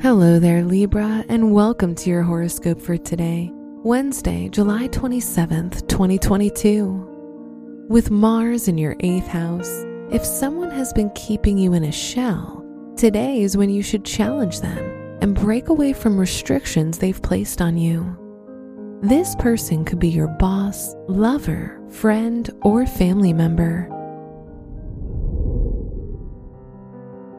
Hello there, Libra, and welcome to your horoscope for today, Wednesday, July 27th, 2022. With Mars in your eighth house, if someone has been keeping you in a shell, today is when you should challenge them and break away from restrictions they've placed on you. This person could be your boss, lover, friend, or family member.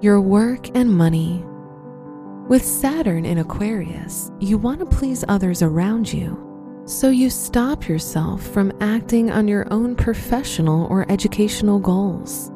Your work and money. With Saturn in Aquarius, you want to please others around you, so you stop yourself from acting on your own professional or educational goals.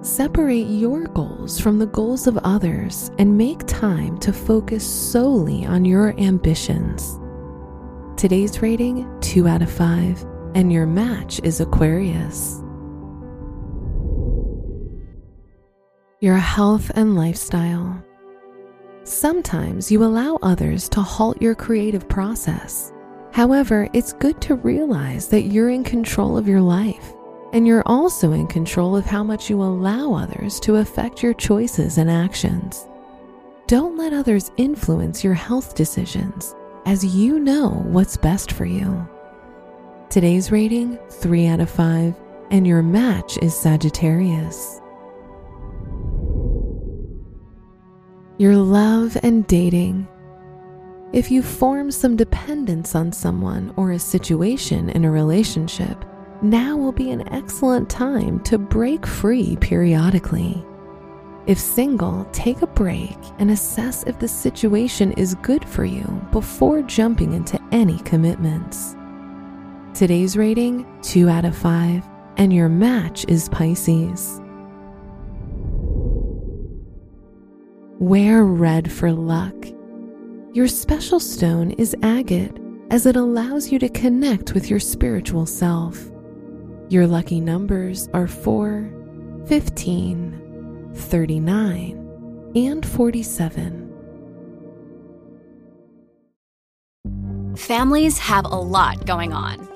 Separate your goals from the goals of others and make time to focus solely on your ambitions. Today's rating 2 out of 5, and your match is Aquarius. Your health and lifestyle. Sometimes you allow others to halt your creative process. However, it's good to realize that you're in control of your life, and you're also in control of how much you allow others to affect your choices and actions. Don't let others influence your health decisions, as you know what's best for you. Today's rating 3 out of 5, and your match is Sagittarius. Your love and dating. If you form some dependence on someone or a situation in a relationship, now will be an excellent time to break free periodically. If single, take a break and assess if the situation is good for you before jumping into any commitments. Today's rating 2 out of 5, and your match is Pisces. Wear red for luck. Your special stone is agate as it allows you to connect with your spiritual self. Your lucky numbers are 4, 15, 39, and 47. Families have a lot going on.